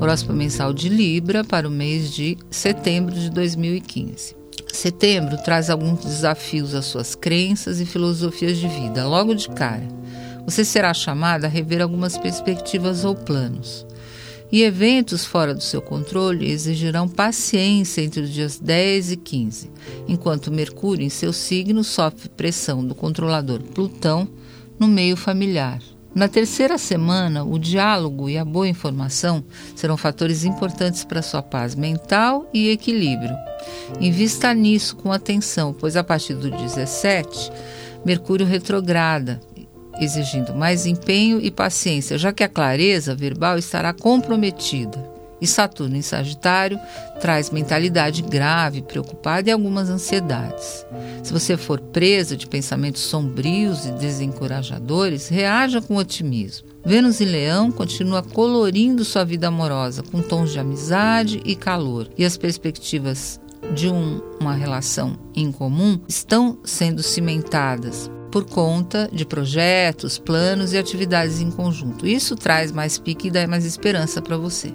Horóscopo mensal de Libra para o mês de setembro de 2015. Setembro traz alguns desafios às suas crenças e filosofias de vida. Logo de cara, você será chamado a rever algumas perspectivas ou planos. E eventos fora do seu controle exigirão paciência entre os dias 10 e 15, enquanto Mercúrio, em seu signo, sofre pressão do controlador Plutão no meio familiar. Na terceira semana, o diálogo e a boa informação serão fatores importantes para sua paz mental e equilíbrio. Invista nisso com atenção, pois a partir do 17, Mercúrio retrograda exigindo mais empenho e paciência, já que a clareza verbal estará comprometida. E Saturno em Sagitário traz mentalidade grave, preocupada e algumas ansiedades. Se você for presa de pensamentos sombrios e desencorajadores, reaja com otimismo. Vênus em Leão continua colorindo sua vida amorosa com tons de amizade e calor, e as perspectivas de um, uma relação em comum estão sendo cimentadas por conta de projetos, planos e atividades em conjunto. Isso traz mais pique e dá mais esperança para você.